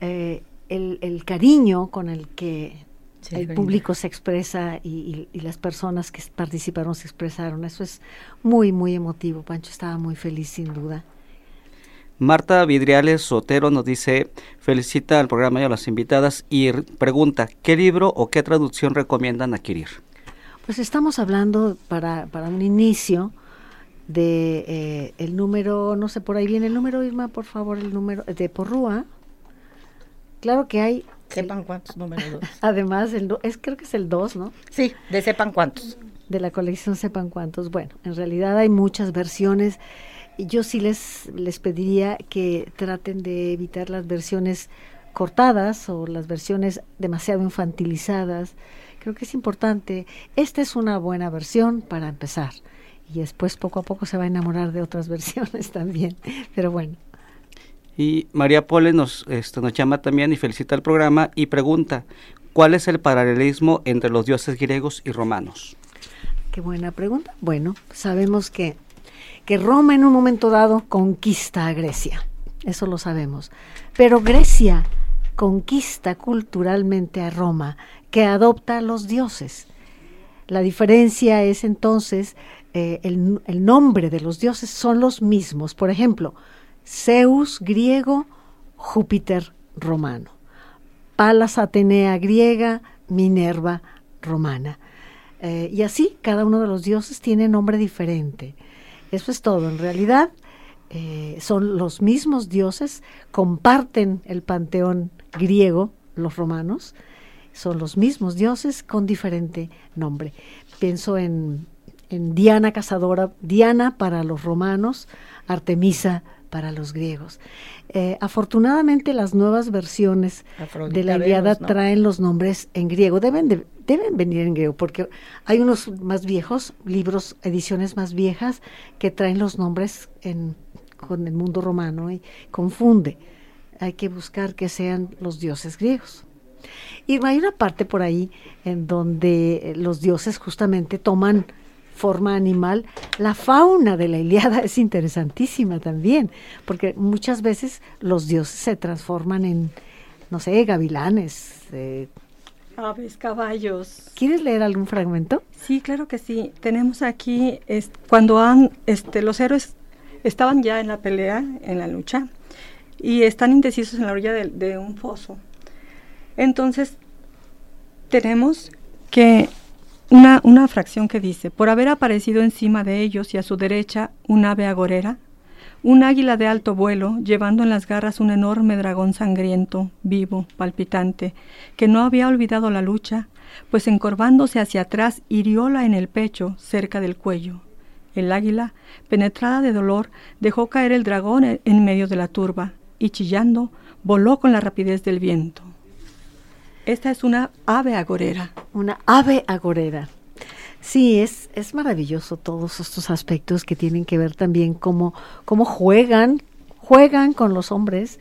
eh, el, el, cariño con el que sí, el público se expresa y, y, y, las personas que participaron se expresaron. Eso es muy, muy emotivo. Pancho estaba muy feliz, sin duda. Marta Vidriales Sotero nos dice, felicita al programa y a las invitadas y pregunta, ¿qué libro o qué traducción recomiendan adquirir? Pues estamos hablando para, para un inicio de eh, el número, no sé, por ahí viene el número, Irma, por favor, el número de Porrúa. Claro que hay... Sepan cuántos números. Además, el, es, creo que es el 2, ¿no? Sí, de sepan cuántos. De la colección Sepan cuántos. Bueno, en realidad hay muchas versiones. Yo sí les, les pediría que traten de evitar las versiones cortadas o las versiones demasiado infantilizadas creo que es importante. Esta es una buena versión para empezar. Y después poco a poco se va a enamorar de otras versiones también. Pero bueno. Y María Pole nos, esto, nos llama también y felicita el programa y pregunta, ¿cuál es el paralelismo entre los dioses griegos y romanos? Qué buena pregunta. Bueno, sabemos que, que Roma en un momento dado conquista a Grecia. Eso lo sabemos. Pero Grecia conquista culturalmente a Roma que adopta a los dioses. La diferencia es entonces eh, el, nombre de los dioses son los mismos. Por ejemplo, Zeus griego, Júpiter romano. Palas Atenea griega, Minerva romana. Eh, y así cada uno de los dioses tiene nombre diferente. Eso es todo. En realidad eh, son los mismos dioses, comparten el panteón griego, los romanos, son los mismos dioses con diferente nombre. Pienso en, en Diana cazadora, Diana para los romanos, Artemisa para los griegos. Eh, afortunadamente las nuevas versiones de la Iliada traen los nombres en griego. Deben, deben venir en griego porque hay unos más viejos, libros, ediciones más viejas que traen los nombres en, con el mundo romano y confunde. Hay que buscar que sean los dioses griegos. Y hay una parte por ahí en donde los dioses justamente toman forma animal, la fauna de la Iliada es interesantísima también, porque muchas veces los dioses se transforman en, no sé, gavilanes. Eh. Aves, caballos. ¿Quieres leer algún fragmento? Sí, claro que sí. Tenemos aquí, cuando han, este, los héroes estaban ya en la pelea, en la lucha, y están indecisos en la orilla de un foso. Entonces, tenemos que una, fracción que dice, por haber aparecido encima de ellos y a su derecha un ave agorera, un águila de alto vuelo, llevando en las garras un enorme dragón sangriento, vivo, palpitante, que no había olvidado la lucha, pues encorvándose hacia atrás hirióla en el pecho, cerca del cuello. El águila, penetrada de dolor, dejó caer el dragón en medio de la turba, y chillando, voló con la rapidez del viento. Esta es una ave agorera. Una ave agorera. Sí, es, es maravilloso todos estos aspectos que tienen que ver también cómo, cómo juegan, juegan con los hombres,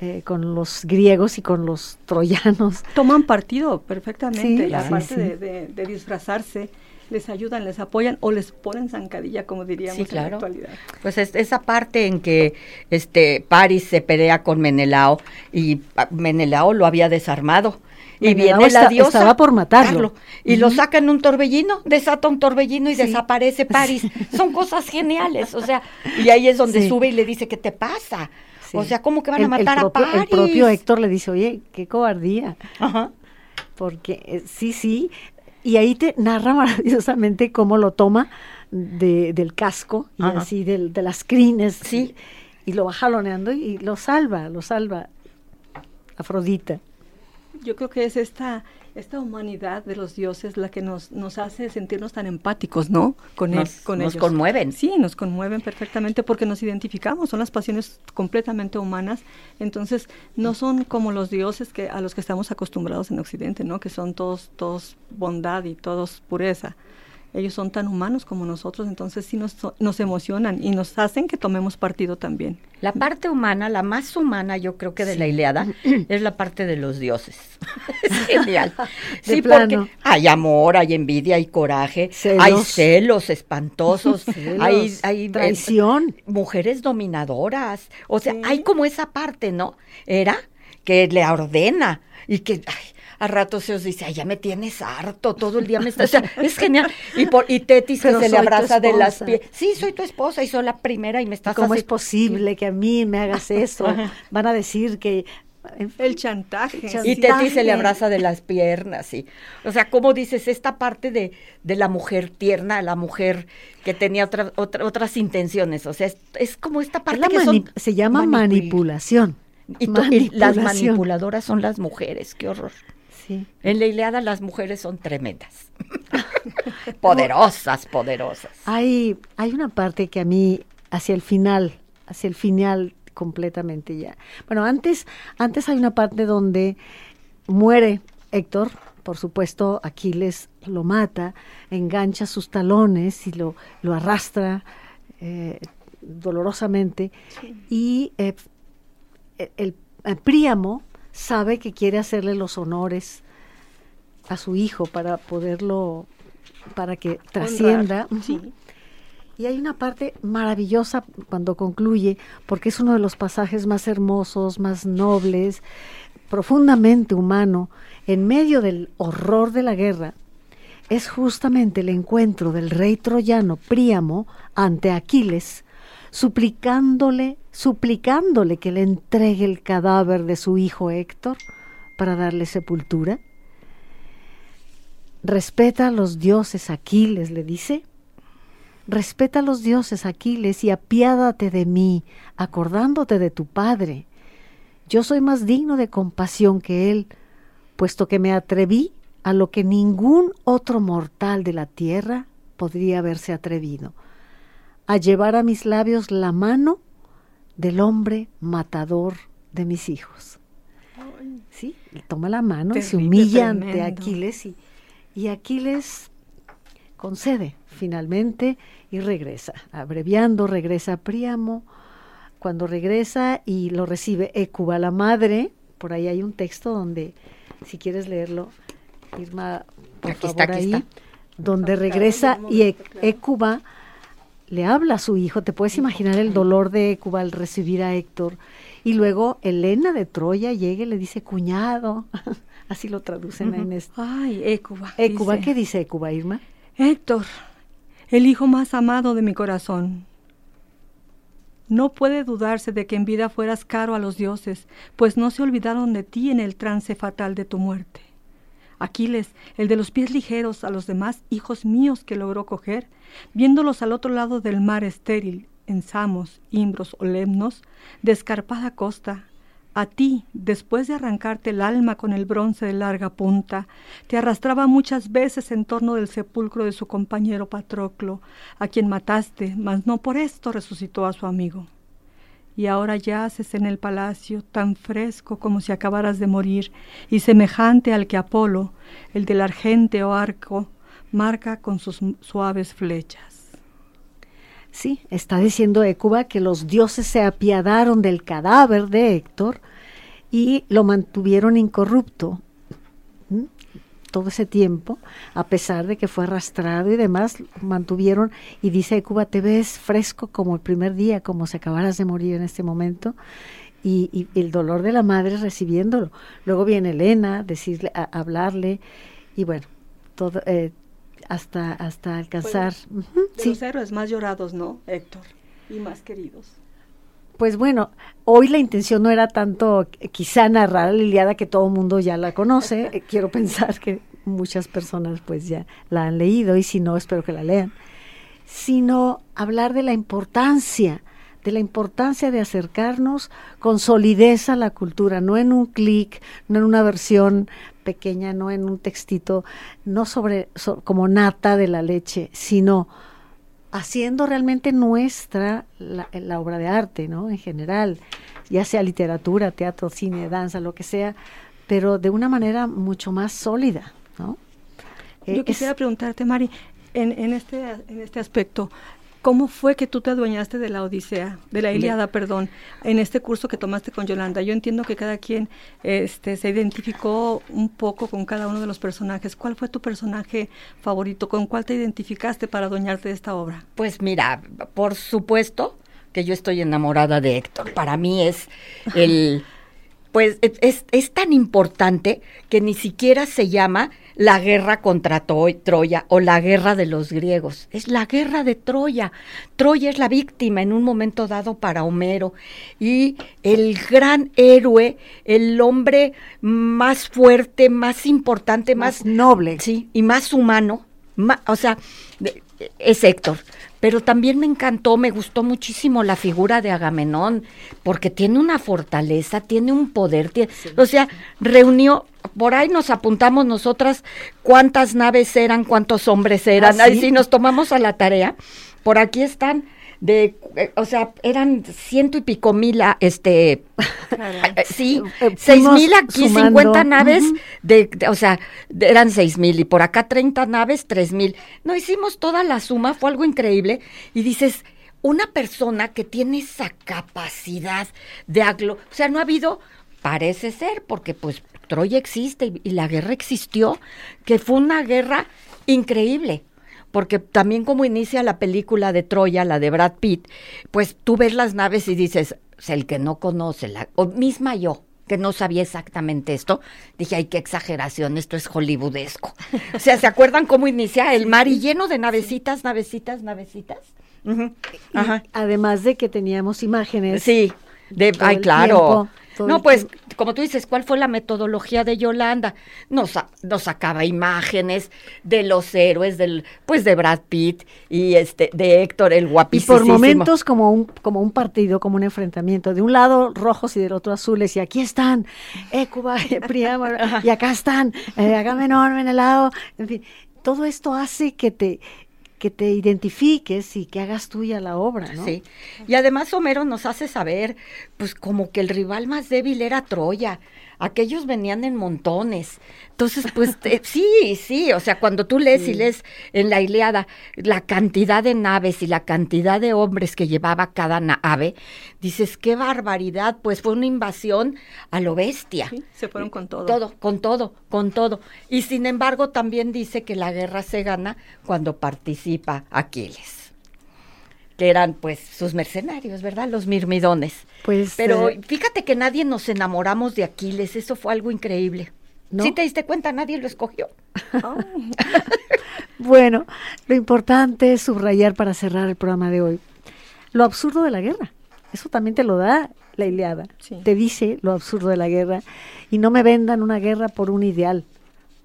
eh, con los griegos y con los troyanos. Toman partido perfectamente, aparte De, de, disfrazarse, les ayudan, les apoyan o les ponen zancadilla, como diríamos en la actualidad. Pues es, esa parte en que este Paris se pelea con Menelao y ah, Menelao lo había desarmado. Y viene la diosa. Estaba por matarlo. y lo saca en un torbellino, desata un torbellino y desaparece Paris. Son cosas geniales, o sea, y ahí es donde sube y le dice, ¿qué te pasa? O sea, ¿cómo que van a matar a Paris? El propio Héctor le dice, oye, qué cobardía. Ajá. Porque eh, sí, sí, y ahí te narra maravillosamente cómo lo toma de, del casco y así de las crines. Sí. Y, lo va jaloneando y lo salva, lo salva Afrodita. Yo creo que es esta esta humanidad de los dioses la que nos, nos hace sentirnos tan empáticos, ¿no? Con, nos, con nos conmueven. Sí, nos conmueven perfectamente porque nos identificamos, son las pasiones completamente humanas, entonces no son como los dioses que a los que estamos acostumbrados en Occidente, ¿no? Que son todos, todos bondad y todos pureza ellos son tan humanos como nosotros, entonces sí nos, nos emocionan y nos hacen que tomemos partido también. La parte humana, la más humana yo creo que de la Ileada, es la parte de los dioses. es genial. sí, porque hay amor, hay envidia, hay coraje, hay celos espantosos, hay, hay eh, traición. mujeres dominadoras, o sea, hay como esa parte, ¿no? Era que le ordena y que a rato se os dice, ay, ya me tienes harto, todo el día me está, o sea, es genial. Y, por, y Tetis que se le abraza de las pies. Sí, soy tu esposa y soy la primera y me estás ¿Cómo es posible que a mí me hagas eso? Van a decir que el chantaje. Y Tetis se le abraza de las piernas, sí. O sea, como dices, esta parte de, de la mujer tierna, la mujer que tenía otra, otras intenciones. O sea, es, como esta parte que se llama manipulación. y, las manipuladoras son las mujeres, qué horror. En la Ileada las mujeres son tremendas. poderosas, poderosas. Hay, hay una parte que a mí, hacia el final, hacia el final completamente ya. Bueno, antes, antes hay una parte donde muere Héctor, por supuesto, Aquiles lo mata, engancha sus talones y lo, lo arrastra eh, dolorosamente. Y eh, el, el Príamo sabe que quiere hacerle los honores a su hijo para poderlo, para que trascienda. Y hay una parte maravillosa cuando concluye, porque es uno de los pasajes más hermosos, más nobles, profundamente humano, en medio del horror de la guerra, es justamente el encuentro del rey troyano Príamo ante Aquiles, suplicándole, suplicándole que le entregue el cadáver de su hijo Héctor para darle sepultura. Respeta a los dioses Aquiles, le dice. Respeta a los dioses Aquiles y apiádate de mí, acordándote de tu padre. Yo soy más digno de compasión que él, puesto que me atreví a lo que ningún otro mortal de la tierra podría haberse atrevido a llevar a mis labios la mano del hombre matador de mis hijos. Sí, toma la mano y se humilla ante Aquiles y, y Aquiles concede finalmente y regresa. Abreviando, regresa a Príamo. Cuando regresa y lo recibe Écuba, la madre, por ahí hay un texto donde, si quieres leerlo, Irma, por Aquí favor, está, aquí ahí, está. donde regresa y E- Écuba le habla a su hijo. Te puedes imaginar el dolor de Écuba al recibir a Héctor. Y luego Elena de Troya llega y le dice cuñado. Así lo traducen en este. Ay, Écuba. Écuba, dice. ¿qué dice Écuba, Irma? Héctor, el hijo más amado de mi corazón. No puede dudarse de que en vida fueras caro a los dioses, pues no se olvidaron de ti en el trance fatal de tu muerte. Aquiles, el de los pies ligeros a los demás hijos míos que logró coger, viéndolos al otro lado del mar estéril, en Samos, Imbros o Lemnos, de escarpada costa, a ti, después de arrancarte el alma con el bronce de larga punta, te arrastraba muchas veces en torno del sepulcro de su compañero Patroclo, a quien mataste, mas no por esto resucitó a su amigo. Y ahora yaces en el palacio, tan fresco como si acabaras de morir, y semejante al que Apolo, el del argente o arco, marca con sus suaves flechas. Sí, está diciendo Écuba que los dioses se apiadaron del cadáver de Héctor y lo mantuvieron incorrupto. Todo ese tiempo, a pesar de que fue arrastrado y demás, mantuvieron, y dice Écuba, te ves fresco como el primer día, como si acabaras de morir en este momento, y, y el dolor de la madre recibiéndolo. Luego viene Elena, decirle, a, hablarle, y bueno, todo, eh, hasta, hasta alcanzar. De sí. los héroes más llorados, ¿no, Héctor? Y más queridos. Pues bueno, hoy la intención no era tanto quizá narrar la Iliada que todo el mundo ya la conoce. Eh, Quiero pensar que muchas personas pues ya la han leído y si no, espero que la lean. Sino hablar de la importancia, de la importancia de acercarnos con solidez a la cultura, no en un clic, no en una versión pequeña, no en un textito, no sobre so- como nata de la leche, sino haciendo realmente nuestra la, la obra de arte, ¿no? En general, ya sea literatura, teatro, cine, danza, lo que sea, pero de una manera mucho más sólida, ¿no? Eh, Yo es- quisiera preguntarte, Mari, en, en, este, en este aspecto, ¿cómo fue que tú te adueñaste de la Odisea, de la Iliada, perdón, en este curso que tomaste con Yolanda? Yo entiendo que cada quien este, se identificó un poco con cada uno de los personajes. ¿Cuál fue tu personaje favorito? ¿Con cuál te identificaste para adueñarte de esta obra? Pues mira, por supuesto que yo estoy enamorada de Héctor. Para mí es el, pues es- es, tan importante que ni siquiera se llama la guerra contra Tro- Troya o la guerra de los griegos. Es la guerra de Troya. Troya es la víctima en un momento dado para Homero y el gran héroe, el hombre más fuerte, más importante, más más noble. Sí, y más humano. ma- o sea, es Héctor. Pero también me encantó, me gustó muchísimo la figura de Agamenón, porque tiene una fortaleza, tiene un poder. tie- o sea, reunió, por ahí nos apuntamos nosotras cuántas naves eran, cuántos hombres eran. ¿Ah, Ahí sí nos tomamos a la tarea. Por aquí están de, eh, o sea, eran ciento y pico mil, a- este, eh, sí, Eh, seis mil aquí. 50 naves, de, de- o sea, de- eran seis mil y por acá 30 naves, tres mil. No hicimos toda la suma, fue algo increíble. Y dices, una persona que tiene esa capacidad de aglo, o sea, no ha habido, parece ser, porque pues Troya existe y, y la guerra existió, que fue una guerra increíble. Porque también como inicia la película de Troya, la de Brad Pitt, pues tú ves las naves y dices, el que no conoce, la, o misma yo, que no sabía exactamente esto, dije, ay, qué exageración, esto es hollywoodesco. O sea, ¿se acuerdan cómo inicia el mar y lleno de navecitas, navecitas, navecitas? Ajá. además de que teníamos imágenes. Sí, de, ay, claro. tiempo, todo no, pues, tiempo. como tú dices, ¿cuál fue la metodología de Yolanda? Nos, sa- nos sacaba imágenes de los héroes, del, pues de Brad Pitt y este, de Héctor, el Y guapísimo. por momentos como un, como un partido, como un enfrentamiento. De un lado rojos y del otro azules. Y aquí están Écuba, Príamo, y acá están eh, Agamenón, Menelao. En fin, todo esto hace que te que te identifiques y que hagas tuya la obra, ¿no? Sí. Y además Homero nos hace saber, pues como que el rival más débil era Troya. Aquellos venían en montones. Entonces, pues sí, sí, o sea, cuando tú lees y lees en la Iliada la cantidad de naves y la cantidad de hombres que llevaba cada nave, dices, qué barbaridad, pues fue una invasión a lo bestia. se fueron con todo. Todo, con todo, con todo. Y sin embargo, también dice que la guerra se gana cuando participa Aquiles que eran pues sus mercenarios, ¿verdad? Los mirmidones. Pues, Pero eh, fíjate que nadie nos enamoramos de Aquiles, eso fue algo increíble. ¿No? Si te diste cuenta, nadie lo escogió. bueno, lo importante es subrayar para cerrar el programa de hoy lo absurdo de la guerra. Eso también te lo da la Iliada. Te dice lo absurdo de la guerra y no me vendan una guerra por un ideal,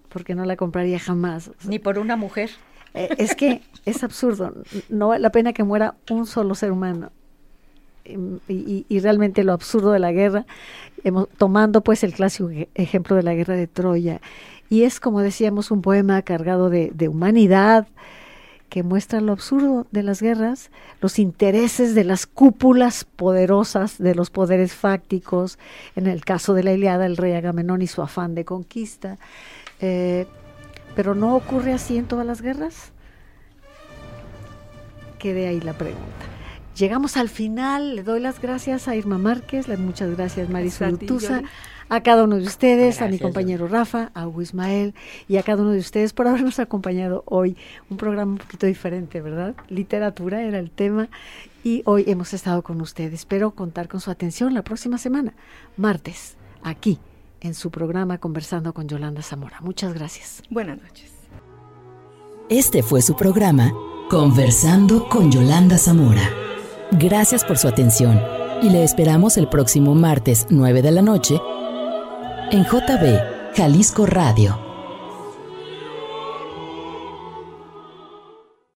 porque no la compraría jamás. Ni por una mujer. Eh, es que es absurdo. No vale la pena que muera un solo ser humano. Y, realmente lo absurdo de la guerra, tomando pues el clásico ejemplo de la guerra de Troya. Y es, como decíamos, un poema cargado de, de humanidad, que muestra lo absurdo de las guerras, los intereses de las cúpulas poderosas de los poderes fácticos, en el caso de la Iliada, el rey Agamenón y su afán de conquista. Eh, pero no ocurre así en todas las guerras. Quede ahí la pregunta. Llegamos al final. Le doy las gracias a Irma Márquez, muchas gracias Marisol Tusa, a cada uno de ustedes, a mi compañero Rafa, a Hugo Ismael y a cada uno de ustedes por habernos acompañado hoy. Un programa un poquito diferente, ¿verdad? Literatura era el tema y hoy hemos estado con ustedes. Espero contar con su atención la próxima semana, martes, aquí en su programa Conversando con Yolanda Zamora. Muchas gracias. Buenas noches. Este fue su programa Conversando con Yolanda Zamora. Gracias por su atención y le esperamos el próximo martes 9 de la noche en JB Jalisco Radio